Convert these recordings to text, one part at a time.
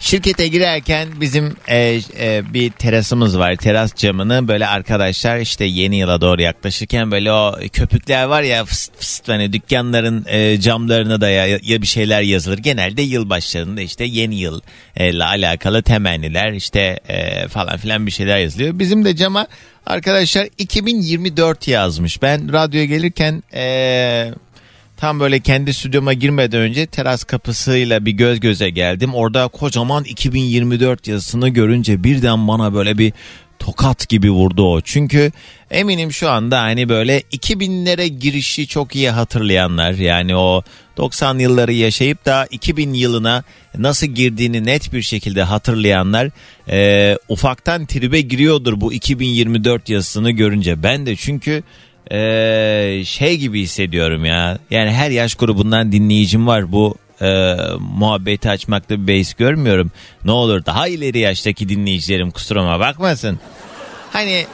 Şirkete girerken bizim e, e, bir terasımız var. Teras camını böyle arkadaşlar işte yeni yıla doğru yaklaşırken böyle o köpükler var ya fıst fıst hani dükkanların e, camlarına da ya, ya bir şeyler yazılır. Genelde yıl başlarında işte yeni yıl ile alakalı temenniler işte e, falan filan bir şeyler yazılıyor. Bizim de cama arkadaşlar 2024 yazmış. Ben radyoya gelirken e, Tam böyle kendi stüdyoma girmeden önce teras kapısıyla bir göz göze geldim. Orada kocaman 2024 yazısını görünce birden bana böyle bir tokat gibi vurdu o. Çünkü eminim şu anda hani böyle 2000'lere girişi çok iyi hatırlayanlar yani o 90 yılları yaşayıp da 2000 yılına nasıl girdiğini net bir şekilde hatırlayanlar e, ufaktan tribe giriyordur bu 2024 yazısını görünce. Ben de çünkü ee, şey gibi hissediyorum ya. Yani her yaş grubundan dinleyicim var. Bu e, muhabbeti açmakta bir beis görmüyorum. Ne olur daha ileri yaştaki dinleyicilerim kusuruma bakmasın. Hani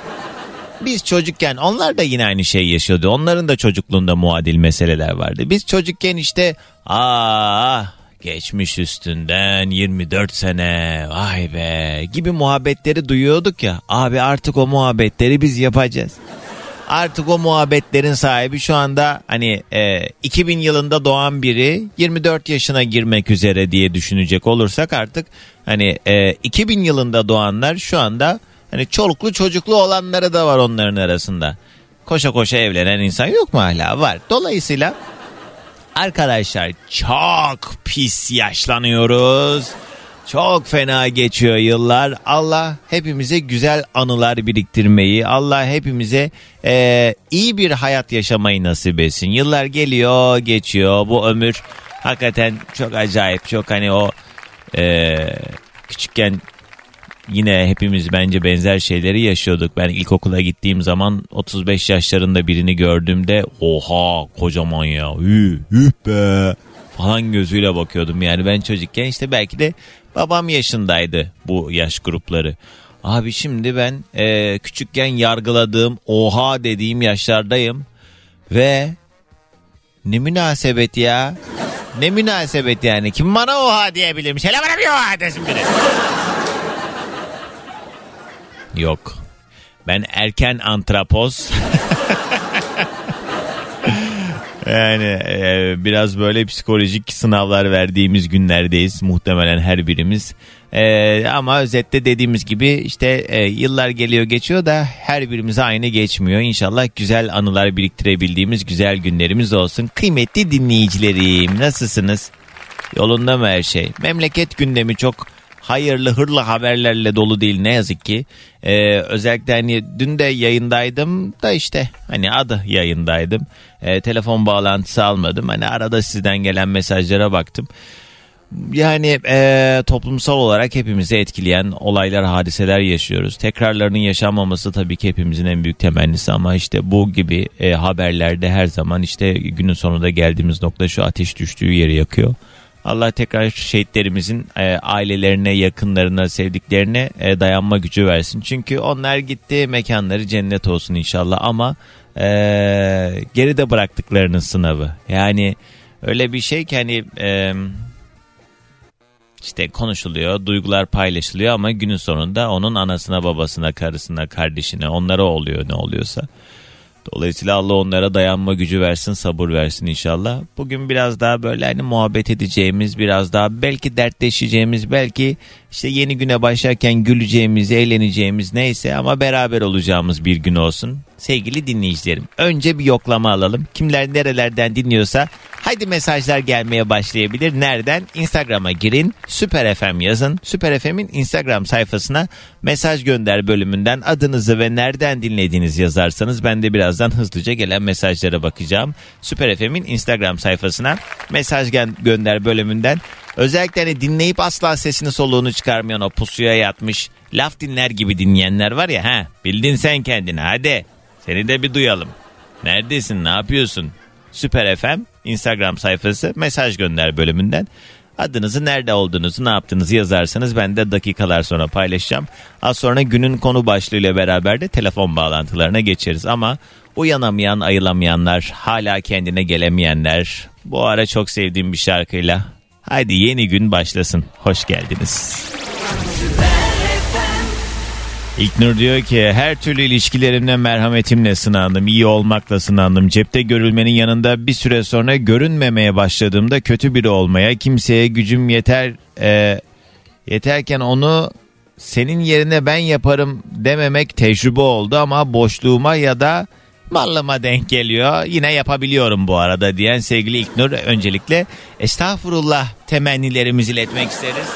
biz çocukken onlar da yine aynı şey yaşıyordu. Onların da çocukluğunda muadil meseleler vardı. Biz çocukken işte aa geçmiş üstünden 24 sene vay be gibi muhabbetleri duyuyorduk ya. Abi artık o muhabbetleri biz yapacağız artık o muhabbetlerin sahibi şu anda hani e, 2000 yılında doğan biri 24 yaşına girmek üzere diye düşünecek olursak artık hani e, 2000 yılında doğanlar şu anda hani çoluklu çocuklu olanları da var onların arasında. Koşa koşa evlenen insan yok mu hala? Var. Dolayısıyla arkadaşlar çok pis yaşlanıyoruz. Çok fena geçiyor yıllar. Allah hepimize güzel anılar biriktirmeyi, Allah hepimize e, iyi bir hayat yaşamayı nasip etsin. Yıllar geliyor, geçiyor. Bu ömür hakikaten çok acayip. Çok hani o e, küçükken yine hepimiz bence benzer şeyleri yaşıyorduk. Ben ilkokula gittiğim zaman 35 yaşlarında birini gördüğümde oha kocaman ya üh, üh be falan gözüyle bakıyordum. Yani ben çocukken işte belki de babam yaşındaydı bu yaş grupları. Abi şimdi ben e, küçükken yargıladığım oha dediğim yaşlardayım ve ne münasebet ya. Ne münasebet yani. Kim bana oha diyebilirmiş? Hele bana bir oha desin biri. Yok. Ben erken antrapoz. Yani e, biraz böyle psikolojik sınavlar verdiğimiz günlerdeyiz muhtemelen her birimiz. E, ama özette dediğimiz gibi işte e, yıllar geliyor geçiyor da her birimize aynı geçmiyor. İnşallah güzel anılar biriktirebildiğimiz güzel günlerimiz olsun. Kıymetli dinleyicilerim nasılsınız? Yolunda mı her şey? Memleket gündemi çok hayırlı hırlı haberlerle dolu değil ne yazık ki. Ee, özellikle hani dün de yayındaydım da işte hani adı yayındaydım. Ee, telefon bağlantısı almadım. Hani arada sizden gelen mesajlara baktım. Yani e, toplumsal olarak hepimizi etkileyen olaylar, hadiseler yaşıyoruz. Tekrarlarının yaşanmaması tabii ki hepimizin en büyük temennisi ama işte bu gibi e, haberlerde her zaman işte günün sonunda geldiğimiz nokta şu ateş düştüğü yeri yakıyor. Allah tekrar şehitlerimizin e, ailelerine, yakınlarına, sevdiklerine e, dayanma gücü versin. Çünkü onlar gitti mekanları cennet olsun inşallah ama e, geride bıraktıklarının sınavı. Yani öyle bir şey ki hani e, işte konuşuluyor, duygular paylaşılıyor ama günün sonunda onun anasına, babasına, karısına, kardeşine, onlara oluyor ne oluyorsa. Dolayısıyla Allah onlara dayanma gücü versin, sabır versin inşallah. Bugün biraz daha böyle hani muhabbet edeceğimiz, biraz daha belki dertleşeceğimiz, belki işte yeni güne başlarken güleceğimiz, eğleneceğimiz neyse ama beraber olacağımız bir gün olsun. Sevgili dinleyicilerim, önce bir yoklama alalım. Kimler nerelerden dinliyorsa Haydi mesajlar gelmeye başlayabilir. Nereden? Instagram'a girin. Süper FM yazın. Süper FM'in Instagram sayfasına mesaj gönder bölümünden adınızı ve nereden dinlediğiniz yazarsanız ben de birazdan hızlıca gelen mesajlara bakacağım. Süper FM'in Instagram sayfasına mesaj gönder bölümünden özellikle hani dinleyip asla sesini soluğunu çıkarmayan o pusuya yatmış laf dinler gibi dinleyenler var ya ha bildin sen kendini hadi seni de bir duyalım. Neredesin ne yapıyorsun? Süper FM Instagram sayfası mesaj gönder bölümünden. Adınızı nerede olduğunuzu ne yaptığınızı yazarsanız ben de dakikalar sonra paylaşacağım. Az sonra günün konu başlığıyla beraber de telefon bağlantılarına geçeriz. Ama uyanamayan ayılamayanlar hala kendine gelemeyenler bu ara çok sevdiğim bir şarkıyla Haydi yeni gün başlasın. Hoş geldiniz. İlknur diyor ki her türlü ilişkilerimde merhametimle sınandım, iyi olmakla sınandım. Cepte görülmenin yanında bir süre sonra görünmemeye başladığımda kötü biri olmaya, kimseye gücüm yeter e, yeterken onu senin yerine ben yaparım dememek tecrübe oldu ama boşluğuma ya da mallıma denk geliyor. Yine yapabiliyorum bu arada diyen sevgili İlknur öncelikle estağfurullah temennilerimizi iletmek isteriz.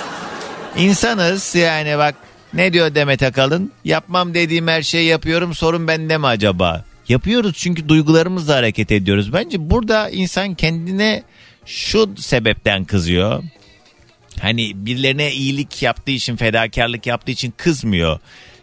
İnsanız yani bak ne diyor Demet Akalın? Yapmam dediğim her şeyi yapıyorum sorun bende mi acaba? Yapıyoruz çünkü duygularımızla hareket ediyoruz. Bence burada insan kendine şu sebepten kızıyor. Hani birilerine iyilik yaptığı için, fedakarlık yaptığı için kızmıyor.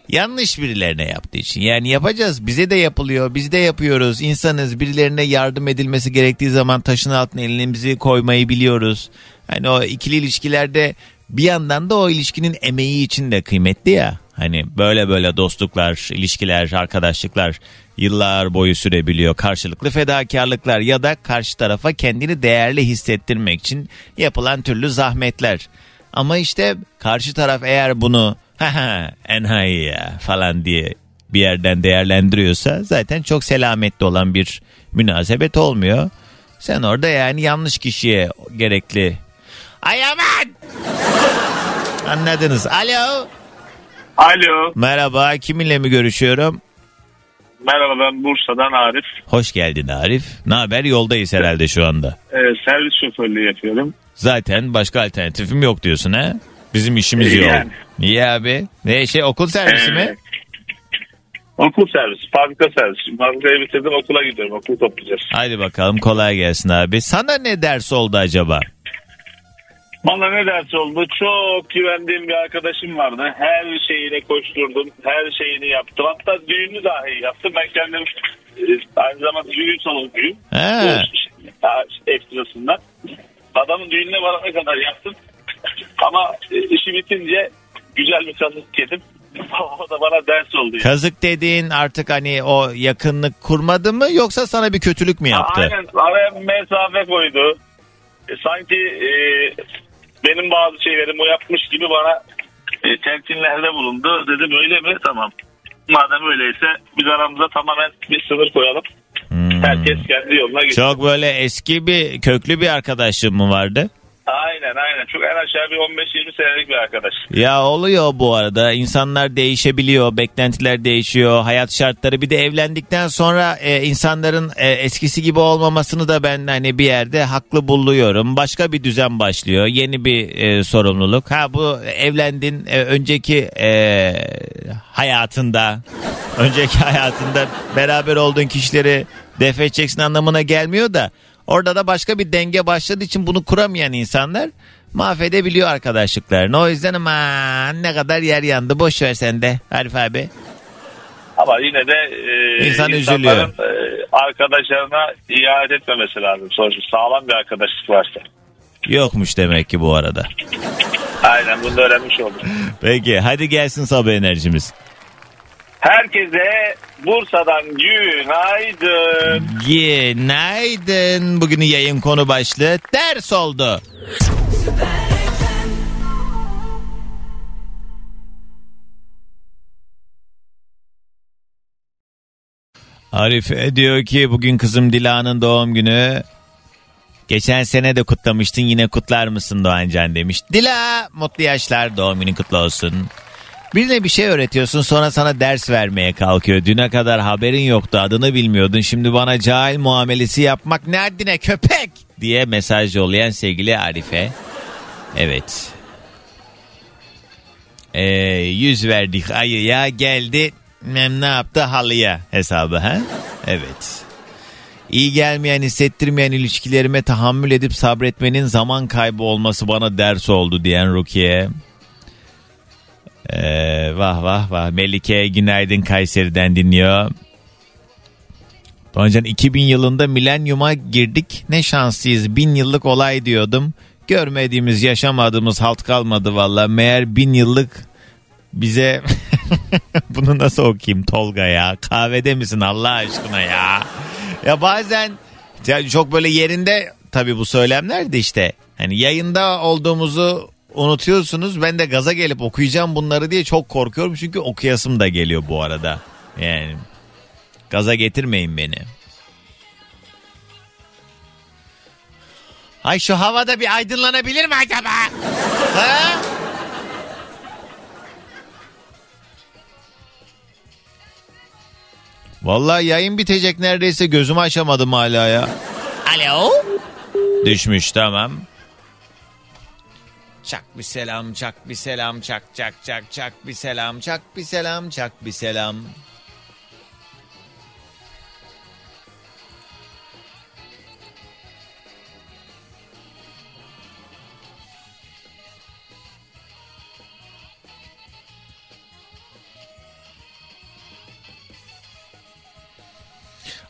Yanlış birilerine yaptığı için. Yani yapacağız. Bize de yapılıyor. Biz de yapıyoruz. İnsanız. Birilerine yardım edilmesi gerektiği zaman taşın altına elimizi koymayı biliyoruz. Hani o ikili ilişkilerde bir yandan da o ilişkinin emeği için de kıymetli ya. Hani böyle böyle dostluklar, ilişkiler, arkadaşlıklar yıllar boyu sürebiliyor. Karşılıklı fedakarlıklar ya da karşı tarafa kendini değerli hissettirmek için yapılan türlü zahmetler. Ama işte karşı taraf eğer bunu ha enhayi ya falan diye bir yerden değerlendiriyorsa zaten çok selametli olan bir münasebet olmuyor. Sen orada yani yanlış kişiye gerekli Ay aman! Anladınız. Alo. Alo. Merhaba. Kiminle mi görüşüyorum? Merhaba ben Bursa'dan Arif. Hoş geldin Arif. Ne haber? Yoldayız herhalde şu anda. Ee, servis şoförlüğü yapıyorum. Zaten başka alternatifim yok diyorsun ha? Bizim işimiz Ee, yok. yani. Niye abi? Ne şey okul servisi Ee, mi? Okul servisi, fabrika servisi. Fabrikayı bitirdim okula gidiyorum. Okul toplayacağız. Haydi bakalım kolay gelsin abi. Sana ne ders oldu acaba? Bana ne ders oldu? Çok güvendiğim bir arkadaşım vardı. Her şeyine koşturdum. Her şeyini yaptım. Hatta düğünü dahi yaptım. Ben kendim e, aynı zamanda düğün salonuyum. Ha. Bu ekstrasında. Adamın düğününe varana kadar yaptım. Ama e, işi bitince güzel bir kazık yedim. o da bana ders oldu. yani. Kazık dediğin artık hani o yakınlık kurmadı mı yoksa sana bir kötülük mü yaptı? Aynen araya mesafe koydu. E, sanki e, benim bazı şeylerimi o yapmış gibi bana e, telkinlerde bulundu. Dedim öyle mi? Tamam. Madem öyleyse biz aramıza tamamen bir sınır koyalım. Hmm. Herkes kendi yoluna gitsin. Çok böyle eski bir köklü bir arkadaşlığın mı vardı? Aynen aynen. Çok en aşağı bir 15-20 senelik bir arkadaş. Ya oluyor bu arada. İnsanlar değişebiliyor, beklentiler değişiyor, hayat şartları. Bir de evlendikten sonra e, insanların e, eskisi gibi olmamasını da ben hani bir yerde haklı buluyorum. Başka bir düzen başlıyor, yeni bir e, sorumluluk. Ha bu evlendin e, önceki e, hayatında, önceki hayatında beraber olduğun kişileri def edeceksin anlamına gelmiyor da. Orada da başka bir denge başladığı için bunu kuramayan insanlar mahvedebiliyor arkadaşlıklarını. O yüzden aman ne kadar yer yandı boş ver sen de Arif abi. Ama yine de e, İnsan insanların e, arkadaşlarına ihanet etmemesi lazım. Sonuçta sağlam bir arkadaşlık varsa. Yokmuş demek ki bu arada. Aynen bunu da öğrenmiş oldum. Peki hadi gelsin sabah enerjimiz. Herkese Bursa'dan günaydın. Günaydın. Bugünün yayın konu başlığı ders oldu. Arife diyor ki bugün kızım Dila'nın doğum günü. Geçen sene de kutlamıştın yine kutlar mısın Doğancan demiş. Dila mutlu yaşlar doğum günün kutlu olsun. Birine bir şey öğretiyorsun sonra sana ders vermeye kalkıyor. Düne kadar haberin yoktu adını bilmiyordun. Şimdi bana cahil muamelesi yapmak ne haddine köpek. diye mesaj yollayan sevgili Arife. Evet. Ee, yüz verdik ayıya geldi. Mem ne yaptı halıya hesabı ha? Evet. İyi gelmeyen, hissettirmeyen ilişkilerime tahammül edip sabretmenin zaman kaybı olması bana ders oldu diyen Rukiye. Ee, vah vah vah. Melike günaydın Kayseri'den dinliyor. Doğancan 2000 yılında milenyuma girdik. Ne şanslıyız. Bin yıllık olay diyordum. Görmediğimiz, yaşamadığımız halt kalmadı valla. Meğer bin yıllık bize bunu nasıl okuyayım Tolga ya? Kahvede misin Allah aşkına ya? Ya bazen ya çok böyle yerinde tabii bu söylemler de işte. Hani yayında olduğumuzu unutuyorsunuz. Ben de gaza gelip okuyacağım bunları diye çok korkuyorum. Çünkü okuyasım da geliyor bu arada. Yani gaza getirmeyin beni. Ay şu havada bir aydınlanabilir mi acaba? ha? Vallahi yayın bitecek neredeyse gözümü açamadım hala ya. Alo? Düşmüş tamam. Çak bir selam, çak bir selam, çak çak çak çak bir selam, çak bir selam, çak bir selam.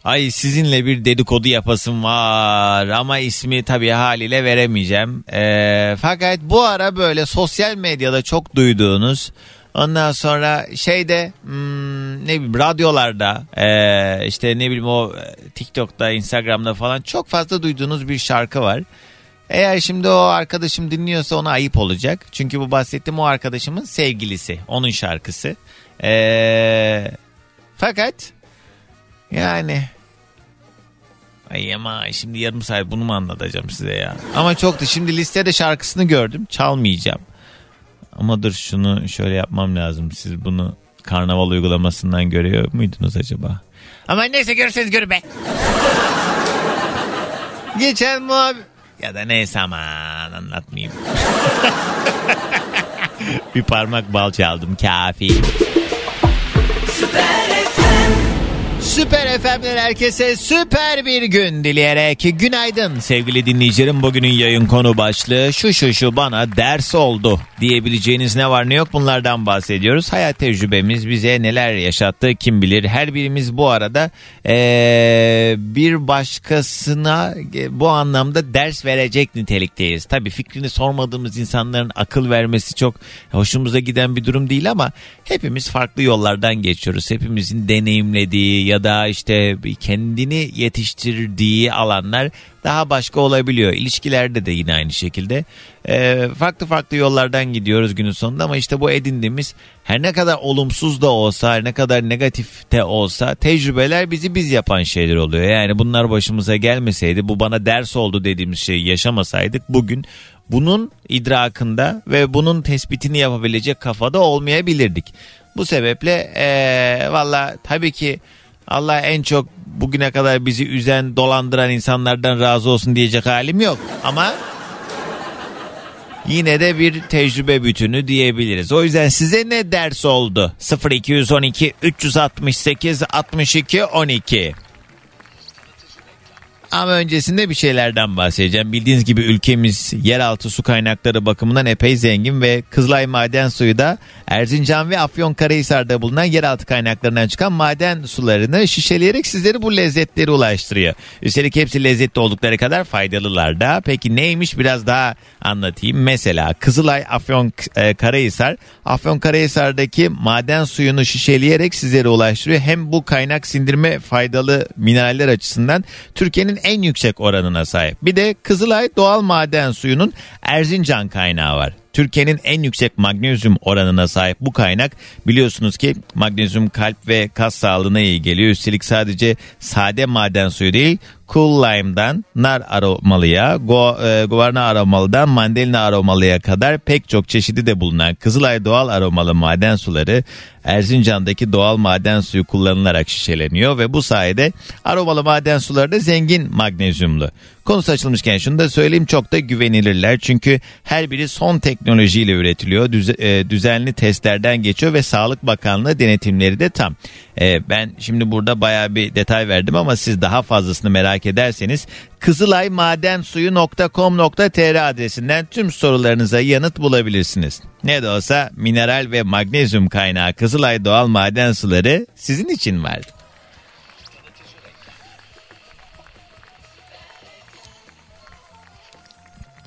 Ay sizinle bir dedikodu yapasım var ama ismi tabii haliyle veremeyeceğim. Ee, fakat bu ara böyle sosyal medyada çok duyduğunuz ondan sonra şeyde hmm, ne bileyim radyolarda ee, işte ne bileyim o TikTok'ta Instagram'da falan çok fazla duyduğunuz bir şarkı var. Eğer şimdi o arkadaşım dinliyorsa ona ayıp olacak. Çünkü bu bahsettiğim o arkadaşımın sevgilisi. Onun şarkısı. Ee, fakat yani Ay ama şimdi yarım saat bunu mu anlatacağım size ya. Ama çok da şimdi listede şarkısını gördüm. Çalmayacağım. Ama dur şunu şöyle yapmam lazım. Siz bunu karnaval uygulamasından görüyor muydunuz acaba? Ama neyse görürseniz görün be. Geçen muhabbet... Ya da neyse aman anlatmayayım. bir parmak bal çaldım kafi. Süper FM'den herkese süper bir gün dileyerek günaydın sevgili dinleyicilerim. Bugünün yayın konu başlığı şu şu şu bana ders oldu diyebileceğiniz ne var ne yok bunlardan bahsediyoruz. Hayat tecrübemiz bize neler yaşattı kim bilir. Her birimiz bu arada ee, bir başkasına bu anlamda ders verecek nitelikteyiz. Tabii fikrini sormadığımız insanların akıl vermesi çok hoşumuza giden bir durum değil ama hepimiz farklı yollardan geçiyoruz. Hepimizin deneyimlediği ya da işte kendini yetiştirdiği alanlar daha başka olabiliyor. İlişkilerde de yine aynı şekilde. Ee, farklı farklı yollardan gidiyoruz günün sonunda ama işte bu edindiğimiz her ne kadar olumsuz da olsa her ne kadar negatif de olsa tecrübeler bizi biz yapan şeyler oluyor. Yani bunlar başımıza gelmeseydi bu bana ders oldu dediğimiz şeyi yaşamasaydık bugün bunun idrakında ve bunun tespitini yapabilecek kafada olmayabilirdik. Bu sebeple ee, valla tabii ki Allah en çok bugüne kadar bizi üzen, dolandıran insanlardan razı olsun diyecek halim yok. Ama yine de bir tecrübe bütünü diyebiliriz. O yüzden size ne ders oldu? 0212 368 62 12 ama öncesinde bir şeylerden bahsedeceğim. Bildiğiniz gibi ülkemiz yeraltı su kaynakları bakımından epey zengin ve Kızılay maden suyu da Erzincan ve Afyonkarahisar'da bulunan yeraltı kaynaklarından çıkan maden sularını şişeleyerek sizleri bu lezzetleri ulaştırıyor. Üstelik hepsi lezzetli oldukları kadar faydalılar da. Peki neymiş biraz daha anlatayım. Mesela Kızılay Afyonkarahisar Afyonkarahisar'daki maden suyunu şişeleyerek sizlere ulaştırıyor. Hem bu kaynak sindirme faydalı mineraller açısından Türkiye'nin en yüksek oranına sahip. Bir de Kızılay doğal maden suyunun Erzincan kaynağı var. Türkiye'nin en yüksek magnezyum oranına sahip bu kaynak biliyorsunuz ki magnezyum kalp ve kas sağlığına iyi geliyor. Üstelik sadece sade maden suyu değil Cool Lime'dan nar aromalıya, go, e, guarna aromalıdan mandalina aromalıya kadar pek çok çeşidi de bulunan Kızılay doğal aromalı maden suları Erzincan'daki doğal maden suyu kullanılarak şişeleniyor ve bu sayede aromalı maden suları da zengin magnezyumlu. Konusu açılmışken şunu da söyleyeyim çok da güvenilirler. Çünkü her biri son teknolojiyle üretiliyor. Düz- e, düzenli testlerden geçiyor ve Sağlık Bakanlığı denetimleri de tam. E, ben şimdi burada bayağı bir detay verdim ama siz daha fazlasını merak ederseniz kızılaymadensuyu.com.tr adresinden tüm sorularınıza yanıt bulabilirsiniz. Ne de olsa mineral ve magnezyum kaynağı Kızılay doğal maden suları sizin için var.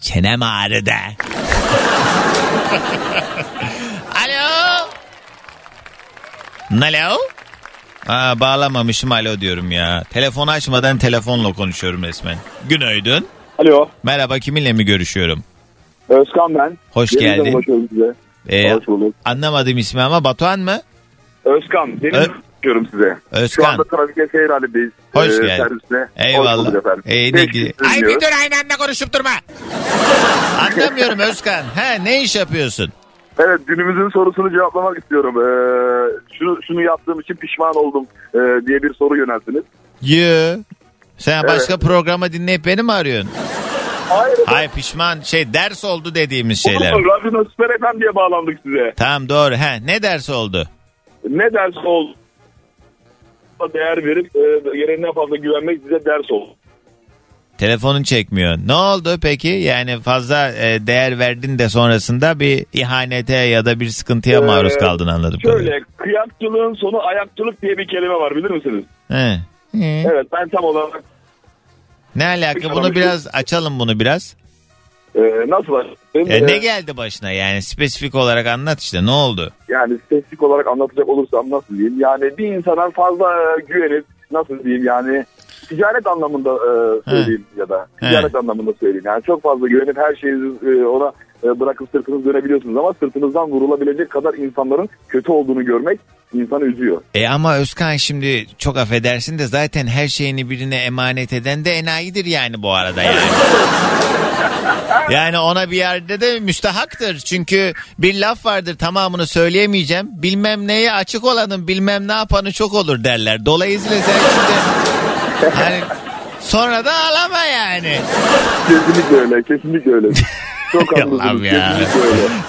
Çenem ağrıdı. Alo. Alo. Aa, bağlamamışım alo diyorum ya. Telefonu açmadan telefonla konuşuyorum resmen. Günaydın. Alo. Merhaba kiminle mi görüşüyorum? Özkan ben. Hoş Yeniden geldin. ulaşıyorum size. Ee, Hoş bulduk. anlamadım ismi ama Batuhan mı? Özkan. Benim Ö- diyorum size. Şu Özkan. anda trafikte seyir halindeyiz. Hoş Ee, geldin. Serviste. Eyvallah. Hoş. Ee, ne Ay bir dur aynı anda konuşup durma. Anlamıyorum Özkan. He ne iş yapıyorsun? Evet günümüzün sorusunu cevaplamak istiyorum. Ee, şunu, şunu yaptığım için pişman oldum ee, diye bir soru yönelttiniz. Yo. Sen başka programı dinleyip beni mi arıyorsun? Hayır. Hayır pişman şey ders oldu dediğimiz şeyler. Olur, Radyo Süper FM diye bağlandık size. Tamam doğru. He ne ders oldu? Ne ders oldu? Değer verip e, gereğinden fazla güvenmek size ders oldu. Telefonun çekmiyor. Ne oldu peki? Yani fazla e, değer verdin de sonrasında bir ihanete ya da bir sıkıntıya Ee, maruz kaldın anladım. Şöyle kıyakçılığın sonu ayakçılık diye bir kelime var bilir misiniz? He. Evet ben tam olarak Ne alaka? Bunu biraz açalım bunu biraz. E, nasıl açayım? E, ne E, geldi başına yani spesifik olarak anlat işte ne oldu? Yani spesifik olarak anlatacak olursam nasıl diyeyim? Yani bir insana fazla e, güvenip nasıl diyeyim yani ticaret anlamında e, söyleyeyim ya da ticaret anlamında söyleyeyim. Yani çok fazla güvenip her şeyi e, ona e, bırakıp sırtınızı dönebiliyorsunuz ama sırtınızdan vurulabilecek kadar insanların kötü olduğunu görmek insanı üzüyor. E ama Özkan şimdi çok affedersin de zaten her şeyini birine emanet eden de enayidir yani bu arada yani. Yani ona bir yerde de müstahaktır. Çünkü bir laf vardır tamamını söyleyemeyeceğim. Bilmem neye açık olanın bilmem ne yapanı çok olur derler. Dolayısıyla sen şimdi hani sonra da ağlama yani. Kesinlikle öyle, kesinlikle öyle. Çok haklısınız, ya.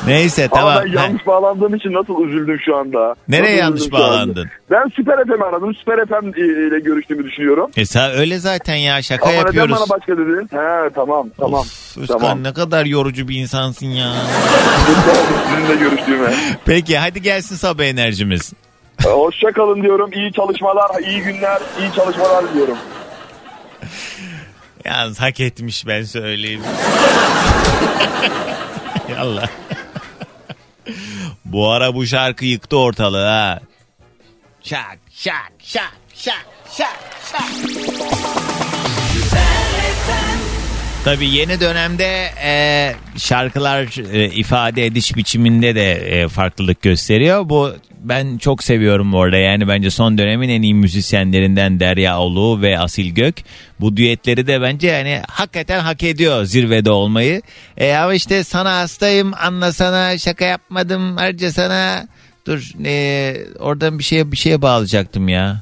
Neyse Ama tamam. ben yanlış bağlandığım için nasıl üzüldüm şu anda. Nereye Nasıl yanlış bağlandın? Ben Süper FM'i aradım. Süper FM ile görüştüğümü düşünüyorum. E sen öyle zaten ya şaka Ama neden yapıyoruz. bana başka dedin? He tamam tamam. Of, Özkan tamam. ne kadar yorucu bir insansın ya. Sizinle görüştüğüme. Peki hadi gelsin sabah enerjimiz. Hoşça kalın diyorum. İyi çalışmalar, iyi günler, iyi çalışmalar diyorum. Yalnız hak etmiş ben söyleyeyim. Yallah. bu ara bu şarkı yıktı ortalığı ha. Şak şak şak şak şak şak. Tabii yeni dönemde e, şarkılar e, ifade ediş biçiminde de e, farklılık gösteriyor. Bu ben çok seviyorum bu arada. Yani bence son dönemin en iyi müzisyenlerinden Derya Olu ve Asil Gök. Bu düetleri de bence yani hakikaten hak ediyor zirvede olmayı. E, ama işte sana hastayım anlasana şaka yapmadım harca sana. Dur e, oradan bir şeye bir şeye bağlayacaktım ya.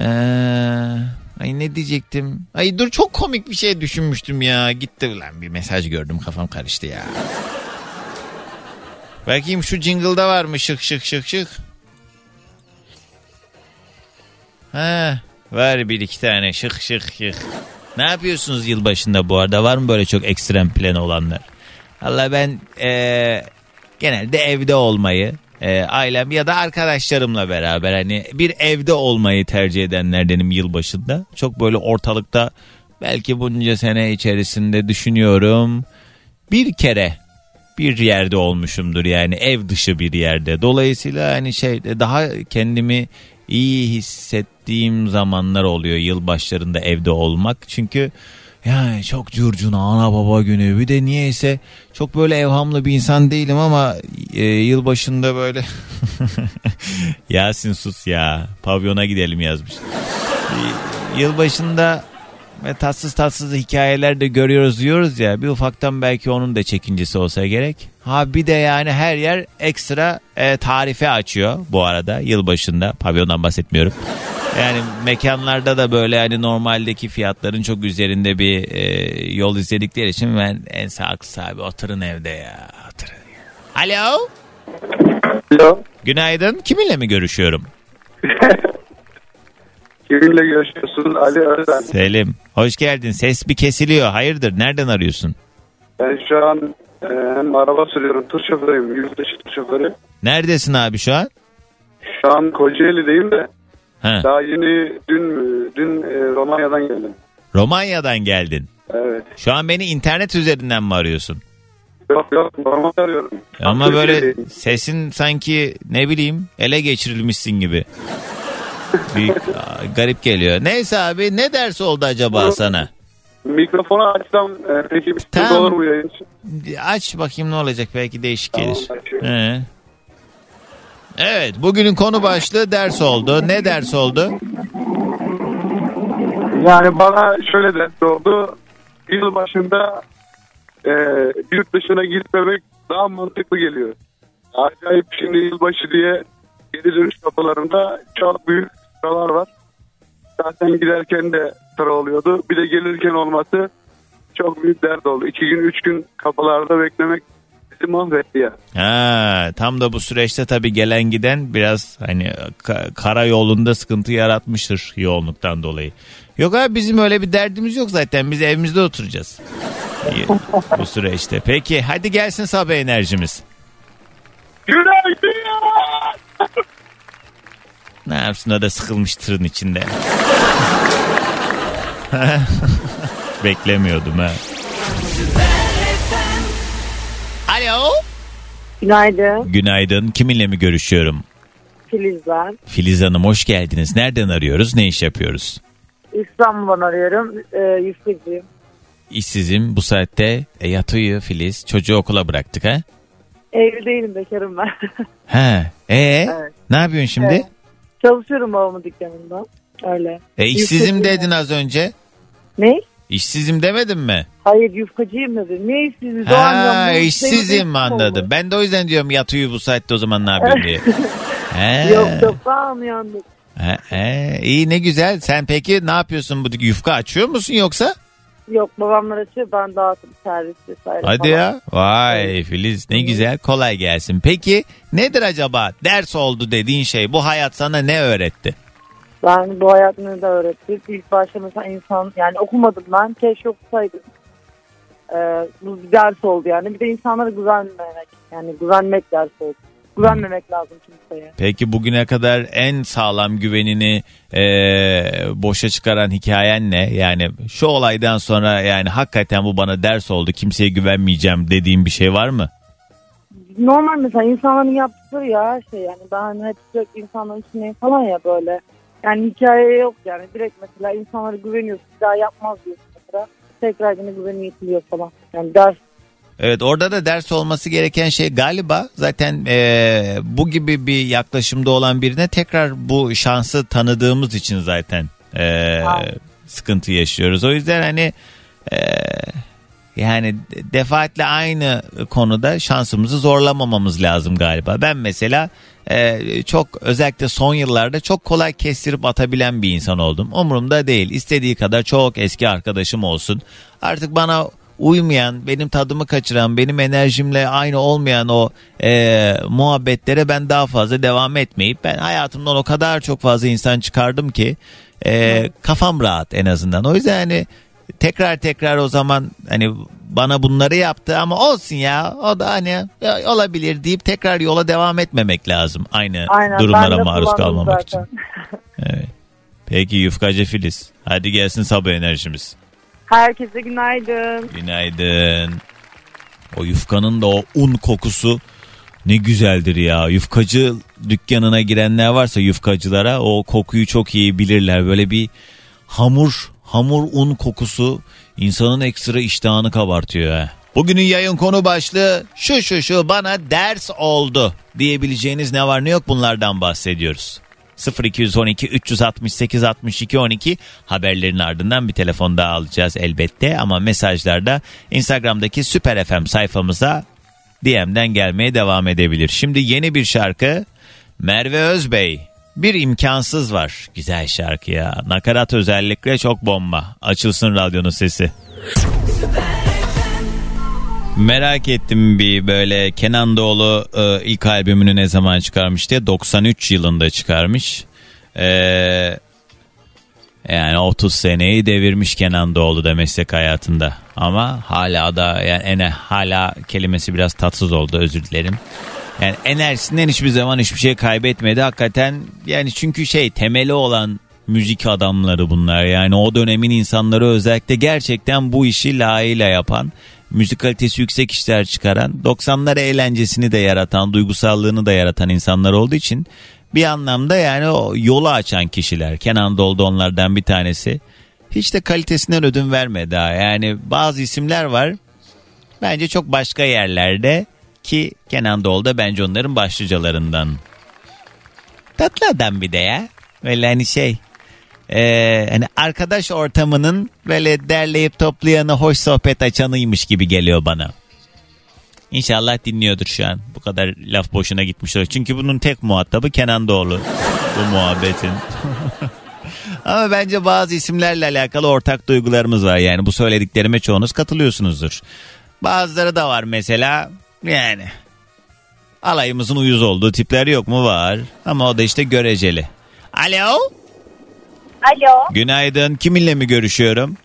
Eee... Ay ne diyecektim? Ay dur çok komik bir şey düşünmüştüm ya. Gitti lan bir mesaj gördüm kafam karıştı ya. Bakayım şu jingle'da var mı şık şık şık şık. Ha, var bir iki tane şık şık şık. Ne yapıyorsunuz yılbaşında bu arada? Var mı böyle çok ekstrem plan olanlar? Allah ben eee, genelde evde olmayı, e, ailem ya da arkadaşlarımla beraber hani bir evde olmayı tercih edenlerdenim yılbaşında. Çok böyle ortalıkta belki bunca sene içerisinde düşünüyorum bir kere bir yerde olmuşumdur yani ev dışı bir yerde. Dolayısıyla hani şey daha kendimi iyi hissettiğim zamanlar oluyor yılbaşlarında evde olmak. Çünkü yani çok curcuna ana baba günü bir de niyeyse çok böyle evhamlı bir insan değilim ama e, yılbaşında böyle Yasin sus ya pavyona gidelim yazmış. Yılbaşında ve tatsız tatsız hikayeler de görüyoruz diyoruz ya bir ufaktan belki onun da çekincesi olsa gerek. Ha bir de yani her yer ekstra e, tarife açıyor bu arada yılbaşında pavyondan bahsetmiyorum. Yani mekanlarda da böyle hani normaldeki fiyatların çok üzerinde bir e, yol izledikleri için ben en sağlıklısı abi oturun evde ya. Oturun. Alo. Alo. Günaydın. Kiminle mi görüşüyorum? Kiminle görüşüyorsun? Ali Özen. Selim. Hoş geldin. Ses bir kesiliyor. Hayırdır? Nereden arıyorsun? Ben şu an e, hem araba sürüyorum. Tur şoförüyüm. Yurt dışı tur şoförü. Neredesin abi şu an? Şu an Kocaeli'deyim de Ha. daha yeni dün dün e, Romanya'dan geldim. Romanya'dan geldin. Evet. Şu an beni internet üzerinden mi arıyorsun? Yok yok normal arıyorum. Ama böyle Türkiye'deyim. sesin sanki ne bileyim ele geçirilmişsin gibi. Bir garip geliyor. Neyse abi ne dersi oldu acaba sana? Mikrofonu açsam e, peki bir sıkıntı Tamam. olur mu yayın için? Aç bakayım ne olacak belki değişik Tamam, gelir. açıyorum. He. Evet bugünün konu başlığı ders oldu. Ne ders oldu? Yani bana şöyle ders oldu. Yıl başında e, yurt dışına gitmemek daha mantıklı geliyor. Acayip şimdi yılbaşı diye geri dönüş kapılarında çok büyük sıralar var. Zaten giderken de sıra oluyordu. Bir de gelirken olması çok büyük dert oldu. İki gün, üç gün kapılarda beklemek bizi mahvetti ya. Ha, tam da bu süreçte tabii gelen giden biraz hani ka- kara yolunda sıkıntı yaratmıştır yoğunluktan dolayı. Yok abi bizim öyle bir derdimiz yok zaten. Biz evimizde oturacağız. bu süreçte. Peki hadi gelsin sabah enerjimiz. Günaydın! Ne yapsın o da sıkılmış tırın içinde. Beklemiyordum ha. Alo. Günaydın. Günaydın. Kiminle mi görüşüyorum? Filiz ben. Filiz Hanım hoş geldiniz. Nereden arıyoruz? Ne iş yapıyoruz? İstanbul'dan arıyorum. Ee, yüksekçiyim. İşsizim bu saatte e, yatıyor Filiz. Çocuğu okula bıraktık ha? Evli değilim bekarım ben. He. E Evet. ne yapıyorsun şimdi? Evet. Çalışıyorum babamın dükkanında. Öyle. E işsizim Yüksekçiyim dedin az önce. Ne? İşsizim demedin mi? Hayır yufkacıyım dedim. Niye işsiziz? Ha işsizim anladım. Ben de o yüzden diyorum yatıyor bu saatte o zaman ne yapıyorsun diye. He. Yok çoktan uyandım. He, he. İyi ne güzel. Sen peki ne yapıyorsun bu yufka açıyor musun yoksa? Yok babamlar açıyor ben dağıtım servis vesaire Hadi falan. ya. Vay Filiz ne güzel kolay gelsin. Peki nedir acaba ders oldu dediğin şey bu hayat sana ne öğretti? Ben bu hayatını da öğretti. İlk başta mesela insan yani okumadım ben. Keşke okusaydım. Ee, bu bir ders oldu yani. Bir de insanlara güvenmemek. Yani güvenmek ders oldu. Güvenmemek lazım kimseye. Peki bugüne kadar en sağlam güvenini eee, boşa çıkaran hikayen ne? Yani şu olaydan sonra yani hakikaten bu bana ders oldu kimseye güvenmeyeceğim dediğin bir şey var mı? Normal mesela insanların yaptıkları ya şey yani. Ben hani hep sürekli insanların içindeyim falan ya böyle. Yani hikaye yok yani. Direkt mesela insanlara güveniyorsun. Bir daha yapmaz diyorsun mesela. Tekrar yine güveni yitiliyor falan. Yani ders Evet orada da ders olması gereken şey galiba zaten eee, bu gibi bir yaklaşımda olan birine tekrar bu şansı tanıdığımız için zaten Aynen. sıkıntı yaşıyoruz. O yüzden hani eee, yani defaatle aynı konuda şansımızı zorlamamamız lazım galiba. Ben mesela eee, çok özellikle son yıllarda çok kolay kestirip atabilen bir insan oldum. Umurumda değil. İstediği kadar çok eski arkadaşım olsun. Artık bana uymayan, benim tadımı kaçıran, benim enerjimle aynı olmayan o e, muhabbetlere ben daha fazla devam etmeyip ben hayatımdan o kadar çok fazla insan çıkardım ki e, kafam rahat en azından. O yüzden hani tekrar tekrar o zaman hani bana bunları yaptı ama olsun ya o da hani ya, olabilir deyip tekrar yola devam etmemek lazım aynı aynen. durumlara maruz kalmamak için. zaten. Evet. Peki Yufkacı Filiz hadi gelsin sabah enerjimiz. Herkese günaydın. Günaydın. O yufkanın da o un kokusu ne güzeldir ya. Yufkacı dükkanına girenler varsa yufkacılara o kokuyu çok iyi bilirler. Böyle bir hamur, hamur un kokusu insanın ekstra iştahını kabartıyor. ha. Bugünün yayın konu başlığı şu şu şu bana ders oldu diyebileceğiniz ne var ne yok bunlardan bahsediyoruz. 0212 368 62 12 haberlerin ardından bir telefon daha alacağız elbette ama mesajlarda Instagram'daki Süper FM sayfamıza DM'den gelmeye devam edebilir. Şimdi yeni bir şarkı Merve Özbey Bir imkansız var. Güzel şarkı ya. Nakarat özellikle çok bomba. Açılsın radyonun sesi. Merak ettim bir böyle Kenan Doğulu e, ilk albümünü ne zaman çıkarmış diye 93 yılında çıkarmış. E, yani 30 seneyi devirmiş Kenan Doğulu da meslek hayatında. Ama hala da yani ene hala kelimesi biraz tatsız oldu özür dilerim. Yani enerjisinden hiçbir zaman hiçbir şey kaybetmedi. Hakikaten yani çünkü şey temeli olan müzik adamları bunlar. Yani o dönemin insanları özellikle gerçekten bu işi layığıyla yapan, müzik kalitesi yüksek işler çıkaran, 90'lar eğlencesini de yaratan, duygusallığını da yaratan insanlar olduğu için bir anlamda yani o yolu açan kişiler. Kenan Doldu onlardan bir tanesi. Hiç de kalitesinden ödün vermedi daha. Yani bazı isimler var. Bence çok başka yerlerde ki Kenan Doğulu da bence onların başlıcalarından. Tatlı adam bir de ya. Böyle hani şey ee, hani arkadaş ortamının böyle derleyip toplayanı hoş sohbet açanıymış gibi geliyor bana. İnşallah dinliyordur şu an. Bu kadar laf boşuna gitmiştir. Çünkü bunun tek muhatabı Kenan Doğulu. Bu muhabbetin. Ama bence bazı isimlerle alakalı ortak duygularımız var. Yani bu söylediklerime çoğunuz katılıyorsunuzdur. Bazıları da var mesela yani alayımızın uyuz olduğu tipler yok mu? Var. Ama o da işte göreceli. Alo. Alo, Günaydın. Kiminle mi görüşüyorum?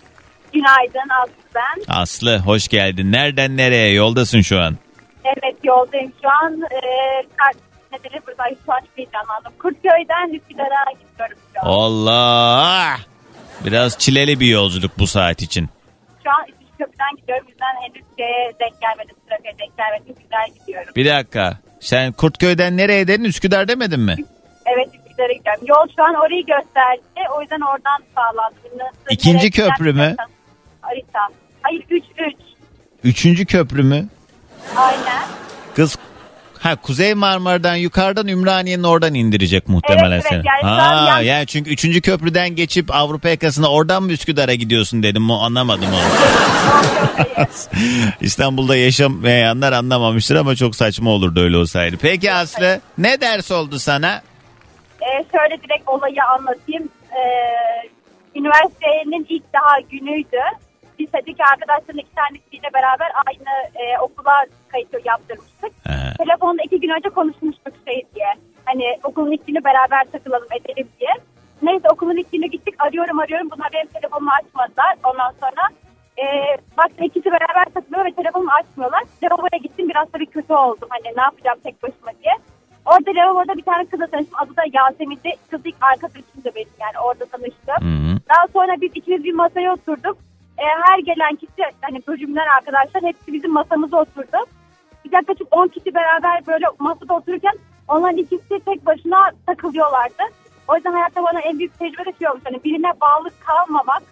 günaydın Aslı ben. Aslı hoş geldin. Nereden nereye? Yoldasın şu an. Evet yoldayım şu an. E, kart nedeni burada çok heyecanlandım. Kurtköy'den Üsküdar'a gidiyorum şu an. Allah! Biraz çileli bir yolculuk bu saat için. Şu an Üsküdar'dan gidiyorum. Yüzden henüz şeye denk gelmedim. Trafiğe denk gelmedim. Güzel gidiyorum. Bir dakika. Sen Kurtköy'den nereye dedin? Üsküdar demedin mi? Evet Üsküdar'a gidiyorum. Yol şu an orayı gösterdi. O yüzden oradan sağlandım. Nasıl, İkinci köprü mü? Harita. Hayır 3 3. Üçüncü köprü mü? Ha Kuzey Marmara'dan yukarıdan Ümraniye'nin oradan indirecek muhtemelen Evet, evet, seni. yani ha, yan- yani çünkü üçüncü köprüden geçip Avrupa yakasına oradan mı Üsküdar'a gidiyorsun dedim. O anlamadım onu. İstanbul'da yaşamayanlar anlamamıştır ama çok saçma olurdu öyle olsaydı. Peki Aslı ne ders oldu sana? Ee, şöyle direkt olayı anlatayım. Ee, üniversitenin ilk daha günüydü. Lisedeki arkadaşların iki tanesiyle beraber aynı e, okula kayıt yaptırmıştık. Ha. Telefonda iki gün önce konuşmuştuk şey diye. Hani okulun ilk günü beraber takılalım edelim diye. Neyse okulun ilk günü gittik arıyorum arıyorum. Bunlar benim telefonumu açmadılar. Ondan sonra e, baktım ikisi beraber takılıyor ve telefonumu açmıyorlar. Lavaboya gittim biraz tabii kötü oldum. Hani ne yapacağım tek başıma diye. Orada lavaboda bir tane kızla tanıştım. Adı da Yasemin'di. Kız ilk arkadaşım da benim yani orada tanıştım. Hı hı. Daha sonra biz ikimiz bir masaya oturduk. E, her gelen kişi hani bölümler arkadaşlar hepsi bizim masamıza oturdu. Bir yaklaşık 10 kişi beraber böyle masada otururken onların ikisi tek başına takılıyorlardı. O yüzden hayatta bana en büyük tecrübe de şey. Hani birine bağlı kalmamak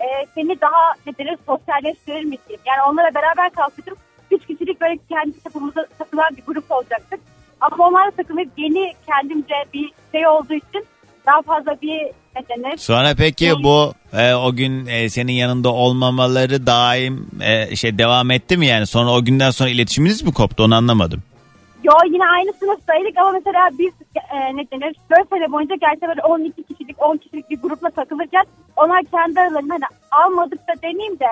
e, seni daha ne denir sosyalleştirir mi diyeyim. Yani onlara beraber kalsaydım 3 kişilik böyle kendi çapımıza takılan bir grup olacaktık. Ama onlarla takılmayıp yeni kendimce bir şey olduğu için daha fazla bir denir Sonra peki bu e, o gün e, senin yanında olmamaları daim e, şey devam etti mi yani? Sonra o günden sonra iletişiminiz mi koptu onu anlamadım. Yo yine aynı sınıftaydık ama mesela biz e, ne denir 4 sene boyunca gerçekten böyle 12 kişilik 10 kişilik bir grupla takılırken onlar kendi aralarında hani almadık da demeyeyim de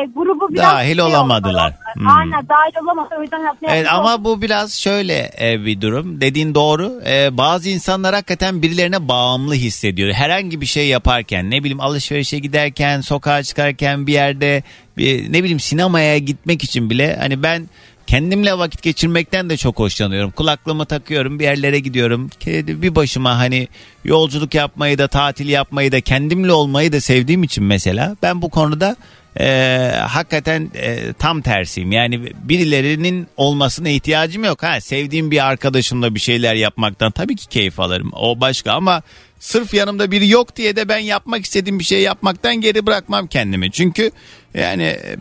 e, grubu biraz Dahil şey olamadılar. oldular. Hmm. Aynen dahil olamadı o yüzden hayatına Evet ama bu biraz şöyle e, bir durum. Dediğin doğru. E, bazı insanlar hakikaten birilerine bağımlı hissediyor. Herhangi bir şey yaparken ne bileyim alışverişe giderken, sokağa çıkarken bir yerde bir, ne bileyim sinemaya gitmek için bile hani ben kendimle vakit geçirmekten de çok hoşlanıyorum. Kulaklığımı takıyorum bir yerlere gidiyorum. Bir başıma hani yolculuk yapmayı da tatil yapmayı da kendimle olmayı da sevdiğim için mesela ben bu konuda e, hakikaten e, tam tersiyim. Yani birilerinin olmasına ihtiyacım yok. Ha sevdiğim bir arkadaşımla bir şeyler yapmaktan tabii ki keyif alırım. O başka ama sırf yanımda biri yok diye de ben yapmak istediğim bir şey yapmaktan geri bırakmam kendimi. Çünkü yani e,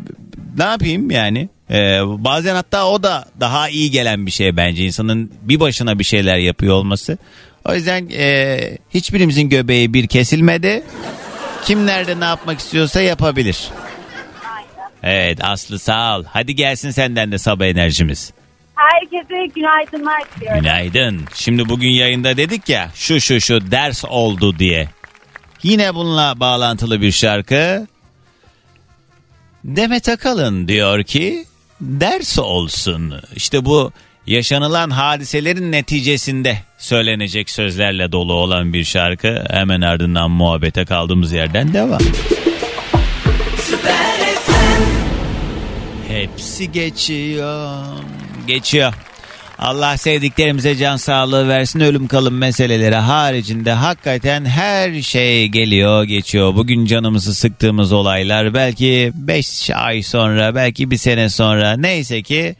ne yapayım yani? E, bazen hatta o da daha iyi gelen bir şey bence insanın bir başına bir şeyler yapıyor olması. O yüzden e, hiçbirimizin göbeği bir kesilmedi. Kim nerede ne yapmak istiyorsa yapabilir. Evet Aslı sağ ol. Hadi gelsin senden de sabah enerjimiz. Herkese günaydınlar diliyorum. Günaydın. Şimdi bugün yayında dedik ya şu şu şu ders oldu diye. Yine bununla bağlantılı bir şarkı. Demet Akalın diyor ki ders olsun. İşte bu yaşanılan hadiselerin neticesinde söylenecek sözlerle dolu olan bir şarkı. Hemen ardından muhabbete kaldığımız yerden devam. Hepsi geçiyor. Geçiyor. Allah sevdiklerimize can sağlığı versin ölüm kalım meseleleri haricinde hakikaten her şey geliyor geçiyor. Bugün canımızı sıktığımız olaylar belki 5 ay sonra belki bir sene sonra neyse ki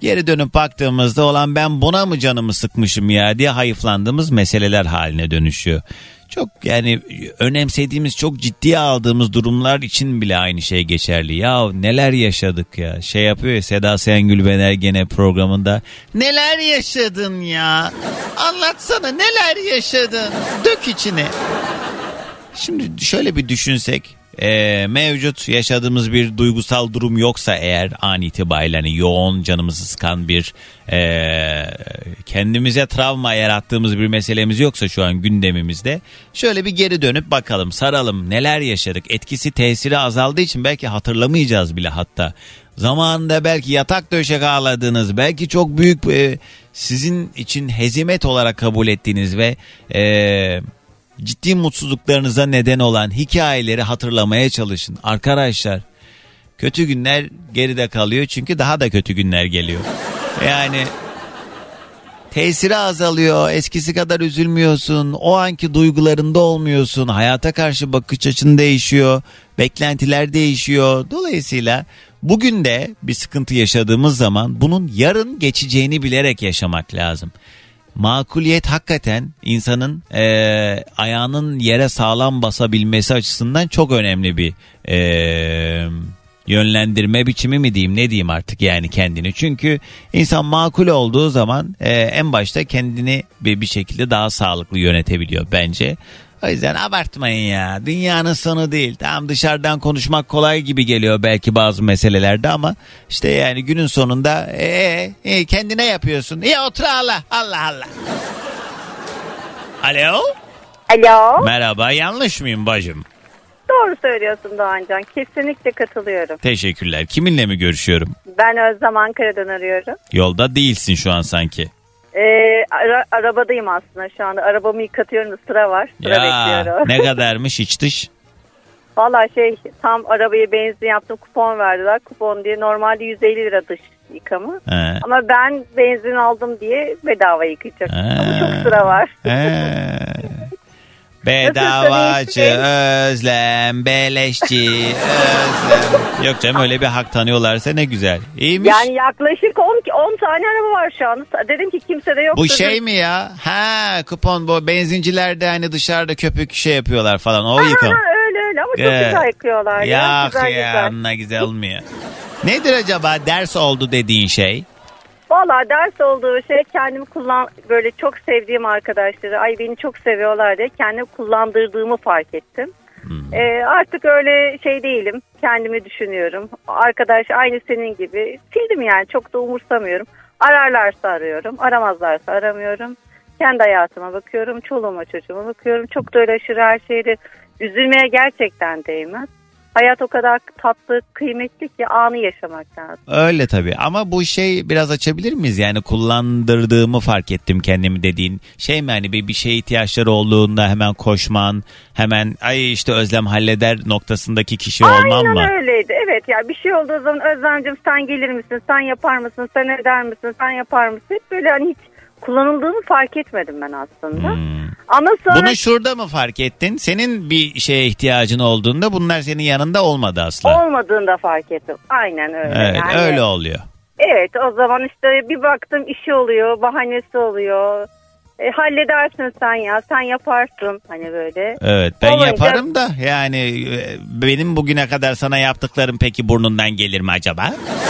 geri dönüp baktığımızda olan ben buna mı canımı sıkmışım ya diye hayıflandığımız meseleler haline dönüşüyor. Çok yani önemsediğimiz çok ciddiye aldığımız durumlar için bile aynı şey geçerli. Ya neler yaşadık ya. Şey yapıyor ya Seda Sengül Bener gene programında. Neler yaşadın ya. Anlatsana neler yaşadın. Dök içine. Şimdi şöyle bir düşünsek e, mevcut yaşadığımız bir duygusal durum yoksa eğer an itibariyle hani yoğun canımızı sıkan bir e, kendimize travma yarattığımız bir meselemiz yoksa şu an gündemimizde şöyle bir geri dönüp bakalım saralım neler yaşadık. Etkisi tesiri azaldığı için belki hatırlamayacağız bile hatta. Zamanında belki yatak döşek ağladığınız belki çok büyük e, sizin için hezimet olarak kabul ettiğiniz ve e, ciddi mutsuzluklarınıza neden olan hikayeleri hatırlamaya çalışın. Arkadaşlar kötü günler geride kalıyor çünkü daha da kötü günler geliyor. Yani tesiri azalıyor. Eskisi kadar üzülmüyorsun. O anki duygularında olmuyorsun. Hayata karşı bakış açın değişiyor. Beklentiler değişiyor. Dolayısıyla bugün de bir sıkıntı yaşadığımız zaman bunun yarın geçeceğini bilerek yaşamak lazım makuliyet hakikaten insanın e, ayağının yere sağlam basabilmesi açısından çok önemli bir e, yönlendirme biçimi mi diyeyim ne diyeyim artık yani kendini. Çünkü insan makul olduğu zaman e, en başta kendini bir, bir şekilde daha sağlıklı yönetebiliyor bence. O yüzden abartmayın ya. Dünyanın sonu değil. Tamam dışarıdan konuşmak kolay gibi geliyor belki bazı meselelerde ama işte yani günün sonunda ee, ee, kendine yapıyorsun. İyi otur Allah. Allah Allah. Alo. Alo. Merhaba yanlış mıyım bacım? Doğru söylüyorsun Doğancan. Kesinlikle katılıyorum. Teşekkürler. Kiminle mi görüşüyorum? Ben Özlem Ankara'dan arıyorum. Yolda değilsin şu an sanki. Ee, ara- arabadayım aslında şu anda. Arabamı yıkatıyorum da sıra var. Sıra ya bekliyorum. ne kadarmış iç dış? Valla şey tam arabaya benzin yaptım kupon verdiler. Kupon diye normalde 150 lira dış yıkamı. He. Ama ben benzin aldım diye bedava yıkayacak. He. Ama çok sıra var. He. Bedavacı özlem, beleşçi özlem. Yok canım öyle bir hak tanıyorlarsa ne güzel. İyiymiş. Yani yaklaşık 10, 10 tane araba var şu an. Dedim ki kimse de yok. bu şey mi ya? Ha kupon bu benzincilerde hani dışarıda köpük şey yapıyorlar falan o yıkam. Öyle öyle ama çok Evet. güzel yıkıyorlar. Ya, Ya güzel, ya güzel. ne güzel olmuyor. Nedir acaba ders oldu dediğin şey? Valla ders olduğu şey kendimi kullan böyle çok sevdiğim arkadaşları ay beni çok seviyorlar diye kendimi kullandırdığımı fark ettim. Hmm. Ee, artık öyle şey değilim. Kendimi düşünüyorum. Arkadaş aynı senin gibi. Sildim yani çok da umursamıyorum. Ararlarsa arıyorum. Aramazlarsa aramıyorum. Kendi hayatıma bakıyorum. Çoluğuma çocuğuma bakıyorum. Çok da öyle aşırı her şeyde üzülmeye gerçekten değmez. Hayat o kadar tatlı, kıymetli ki anı yaşamak lazım. Öyle tabii ama bu şey biraz açabilir miyiz? Yani kullandırdığımı fark ettim kendimi dediğin şey mi hani bir, bir şeye ihtiyaçları olduğunda hemen koşman hemen ay işte Özlem halleder noktasındaki kişi olman Aynen mı? öyleydi. Evet ya bir şey olduğu zaman Özlemcim sen gelir misin? Sen yapar mısın? Sen eder misin? Sen yapar mısın? Hep böyle hani hiç kullanıldığını fark etmedim ben aslında. Hmm. Ama sonra Bunu şurada mı fark ettin? Senin bir şeye ihtiyacın olduğunda bunlar senin yanında olmadı asla. olmadığını da fark ettim. Aynen öyle. Evet Yani- öyle oluyor. Evet o zaman işte bir baktım işi oluyor, bahanesi oluyor. E, halledersin sen ya, sen yaparsın hani böyle. Evet ben Olunca- yaparım da yani e, benim bugüne kadar sana yaptıklarım peki burnundan gelir mi acaba?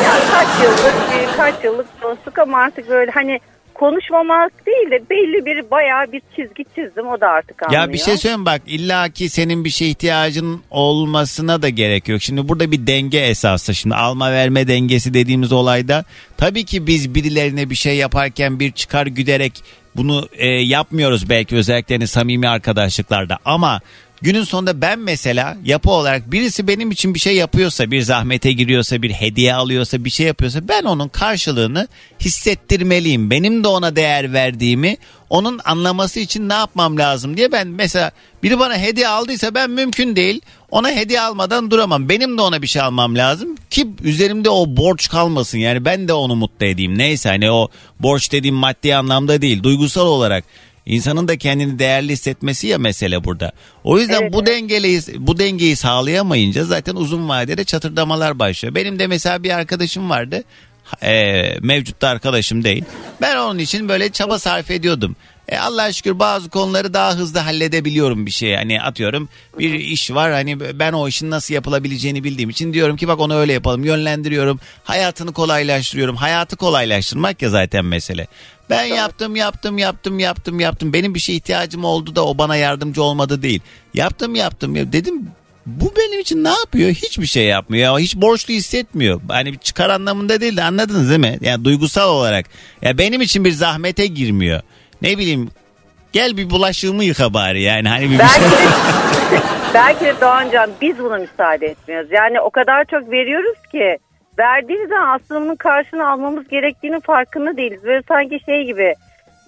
Ya kaç yıllık, e, kaç yıllık dostluk ama artık böyle hani konuşmamak değil de belli bir bayağı bir çizgi çizdim. O da artık anlıyor. Ya bir şey söyleyeyim bak illa ki senin bir şeye ihtiyacın olmasına da gerek yok. Şimdi burada bir denge esası. Şimdi alma verme dengesi dediğimiz olayda tabii ki biz birilerine bir şey yaparken bir çıkar güderek bunu e, yapmıyoruz belki özellikle hani samimi arkadaşlıklarda ama günün sonunda ben mesela yapı olarak birisi benim için bir şey yapıyorsa bir zahmete giriyorsa bir hediye alıyorsa bir şey yapıyorsa ben onun karşılığını hissettirmeliyim. Benim de ona değer verdiğimi onun anlaması için ne yapmam lazım diye ben mesela biri bana hediye aldıysa ben mümkün değil ona hediye almadan duramam. Benim de ona bir şey almam lazım ki üzerimde o borç kalmasın yani ben de onu mutlu edeyim. Neyse hani o borç dediğim maddi anlamda değil duygusal olarak İnsanın da kendini değerli hissetmesi ya mesele burada. O yüzden Evet, bu evet. dengeyi bu dengeyi sağlayamayınca zaten uzun vadede çatırdamalar başlıyor. Benim de mesela bir arkadaşım vardı. E, mevcutta arkadaşım değil. Ben onun için böyle çaba sarf ediyordum. E Allah'a şükür bazı konuları daha hızlı halledebiliyorum bir şey. Hani atıyorum bir iş var hani ben o işin nasıl yapılabileceğini bildiğim için diyorum ki bak onu öyle yapalım. Yönlendiriyorum. Hayatını kolaylaştırıyorum. Hayatı kolaylaştırmak ya zaten mesele. Ben yaptım yaptım yaptım yaptım yaptım. Benim bir şeye ihtiyacım oldu da o bana yardımcı olmadı değil. Yaptım yaptım. ya Dedim bu benim için ne yapıyor? Hiçbir şey yapmıyor. Ya hiç borçlu hissetmiyor. Hani bir çıkar anlamında değil de anladınız değil mi? Yani duygusal olarak. Ya benim için bir zahmete girmiyor. Ne bileyim gel bir bulaşığımı yıka bari yani. Hani bir, Belki de, belki de Doğancan biz buna müsaade etmiyoruz. Yani o kadar çok veriyoruz ki verdiğimiz zaman aslında bunun karşını almamız gerektiğinin farkında değiliz. Böyle sanki şey gibi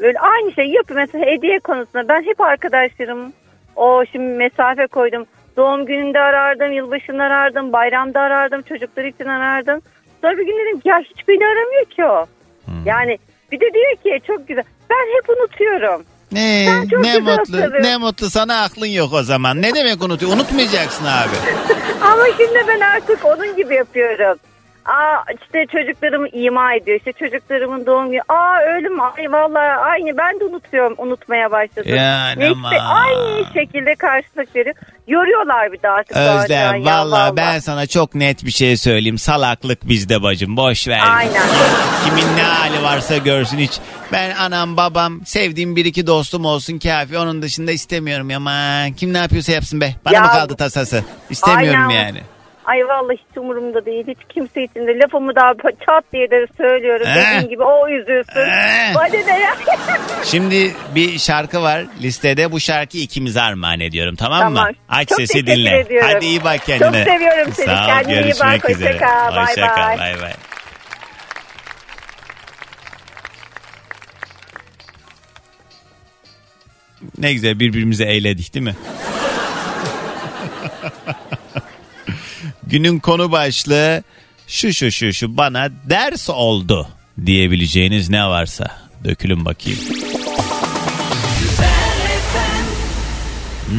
böyle aynı şey yapıyor. Mesela hediye konusunda ben hep arkadaşlarım o şimdi mesafe koydum. Doğum gününde arardım, yılbaşında arardım, bayramda arardım, çocuklar için arardım. Sonra bir gün dedim ki, ya hiç beni aramıyor ki o. Yani bir de diyor ki çok güzel. Ben hep unutuyorum. Ne, Sen çok ne güzel mutlu hatırlıyorsun. ne mutlu sana aklın yok o zaman. Ne demek unutuyor? Unutmayacaksın abi. Ama şimdi ben artık onun gibi yapıyorum. Aa işte çocuklarımı ima ediyor. İşte çocuklarımın doğum günü. Aa öyle mi? Ay vallahi aynı. Ben de unutuyorum. Unutmaya başladım. Yani Neyse ama. aynı şekilde karşılık veriyor. Yoruyorlar bir de artık. Özlem valla ben sana çok net bir şey söyleyeyim. Salaklık bizde bacım. Boş ver. Aynen. Kimin ne hali varsa görsün hiç. Ben anam babam sevdiğim bir iki dostum olsun kafi. Onun dışında istemiyorum ya. Kim ne yapıyorsa yapsın be. Bana Ya- mı kaldı tasası? İstemiyorum Aynen. yani. Ay vallahi hiç umurumda değil. Hiç kimse için de lafımı daha çat diye de söylüyorum. Eh. Dediğin gibi o üzülsün. Hadi de ya. Şimdi bir şarkı var listede. Bu şarkıyı ikimize armağan ediyorum tamam, mı? Tamam. Aç Çok sesi dinle. ediyorum. Hadi iyi bak kendine. Çok seviyorum seni. Sağ ol, Kendine iyi bak. üzere. Hoşça kal. Bay bay. Bay bay. Ne güzel birbirimizi eğledik değil mi? Günün konu başlığı şu şu şu şu bana ders oldu diyebileceğiniz ne varsa dökülün bakayım.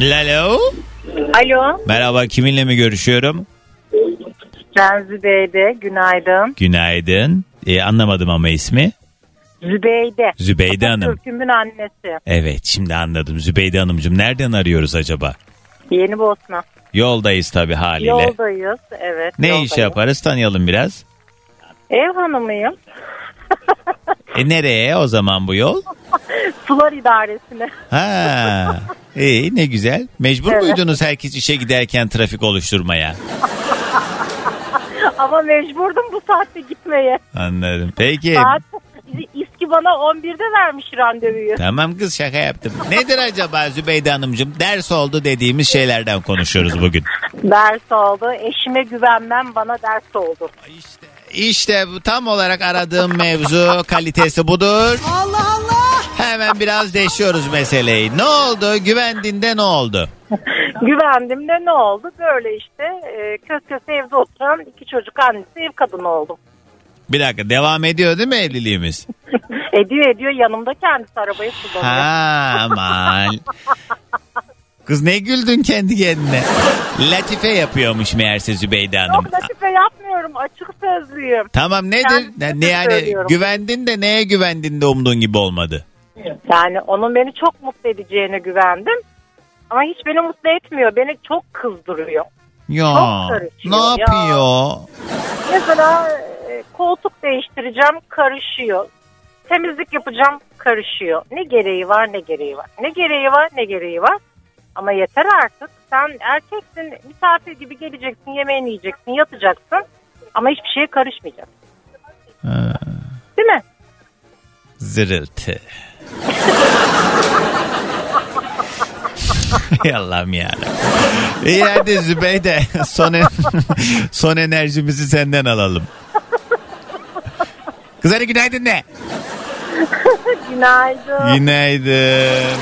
Lalo. Alo, Merhaba kiminle mi görüşüyorum? ben Zübeyde. Günaydın. Günaydın. Ee, anlamadım ama ismi. Zübeyde. Zübeyde Hanım. Türk'ümün annesi. Evet şimdi anladım. Zübeyde Hanımcığım nereden arıyoruz acaba? Yeni Bosna. Yoldayız tabii haliyle. Yoldayız. Evet. ne yoldayız. iş yaparız tanıyalım biraz. Ev hanımıyım. E nereye o zaman bu yol? Sular idaresine. Ha, iyi ne güzel. Mecbur Evet. muydunuz herkes işe giderken trafik oluşturmaya? Ama mecburdum bu saatte gitmeye. Anladım. Peki. Saat İSKİ bana 11'de vermiş randevuyu. Tamam kız şaka yaptım. Nedir acaba Zübeyde Hanımcığım? Ders oldu dediğimiz şeylerden konuşuyoruz bugün. Ders oldu. Eşime güvenmem bana ders oldu. İşte, işte bu tam olarak aradığım mevzu kalitesi budur. Allah Allah. Hemen biraz deşiyoruz meseleyi. Ne oldu? Güvendiğinde ne oldu? Güvendim de ne oldu? Böyle işte e, kös evde oturan iki çocuk annesi ev kadını oldum. Bir dakika devam ediyor değil mi evliliğimiz? Ediyor ediyor yanımda kendisi arabayı kullanıyor. Ha aman. Kız ne güldün kendi kendine? Latife yapıyormuş meğerse Zübeyde Hanım. Yok latife yapmıyorum açık sözlüyüm. Tamam nedir? Ne, yani söylüyorum. güvendin de neye güvendin de umduğun gibi olmadı? Yani onun beni çok mutlu edeceğine güvendim. Ama hiç beni mutlu etmiyor. Beni çok kızdırıyor. Ya Çok ne ya. yapıyor? Mesela e, koltuk değiştireceğim karışıyor. temizlik yapacağım karışıyor. Ne gereği var ne gereği var. Ne gereği var ne gereği var. Ama yeter artık. Sen erkeksin misafir gibi geleceksin yemeğini yiyeceksin yatacaksın. Ama hiçbir şeye karışmayacaksın. Ha, Değil mi? zırıltı. Allah'ım ya. İyi hadi Zübeyde son, en- son enerjimizi senden alalım. Kız hadi günaydın de. Günaydın. Günaydın.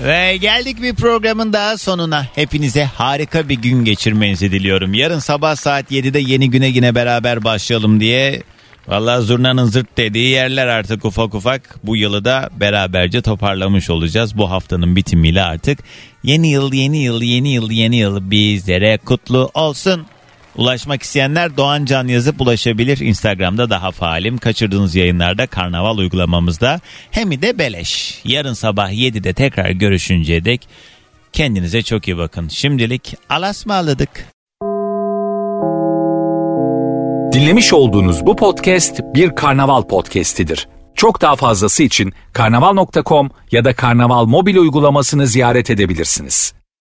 Ve geldik bir programın daha sonuna. Hepinize harika bir gün geçirmenizi diliyorum. Yarın sabah saat 7'de yeni güne yine beraber başlayalım diye. Vallahi zurnanın zırt dediği yerler artık ufak ufak bu yılı da beraberce toparlamış olacağız. Bu haftanın bitimiyle artık yeni yıl yeni yıl yeni yıl yeni yıl bizlere kutlu olsun. Ulaşmak isteyenler Doğan Can yazıp ulaşabilir. Instagram'da daha faalim. Kaçırdığınız yayınlarda karnaval uygulamamızda. Hem de beleş. Yarın sabah 7'de tekrar görüşünceye dek kendinize çok iyi bakın. Şimdilik alasmaladık. Dinlemiş olduğunuz bu podcast bir karnaval podcastidir. Çok daha fazlası için karnaval.com ya da karnaval mobil uygulamasını ziyaret edebilirsiniz.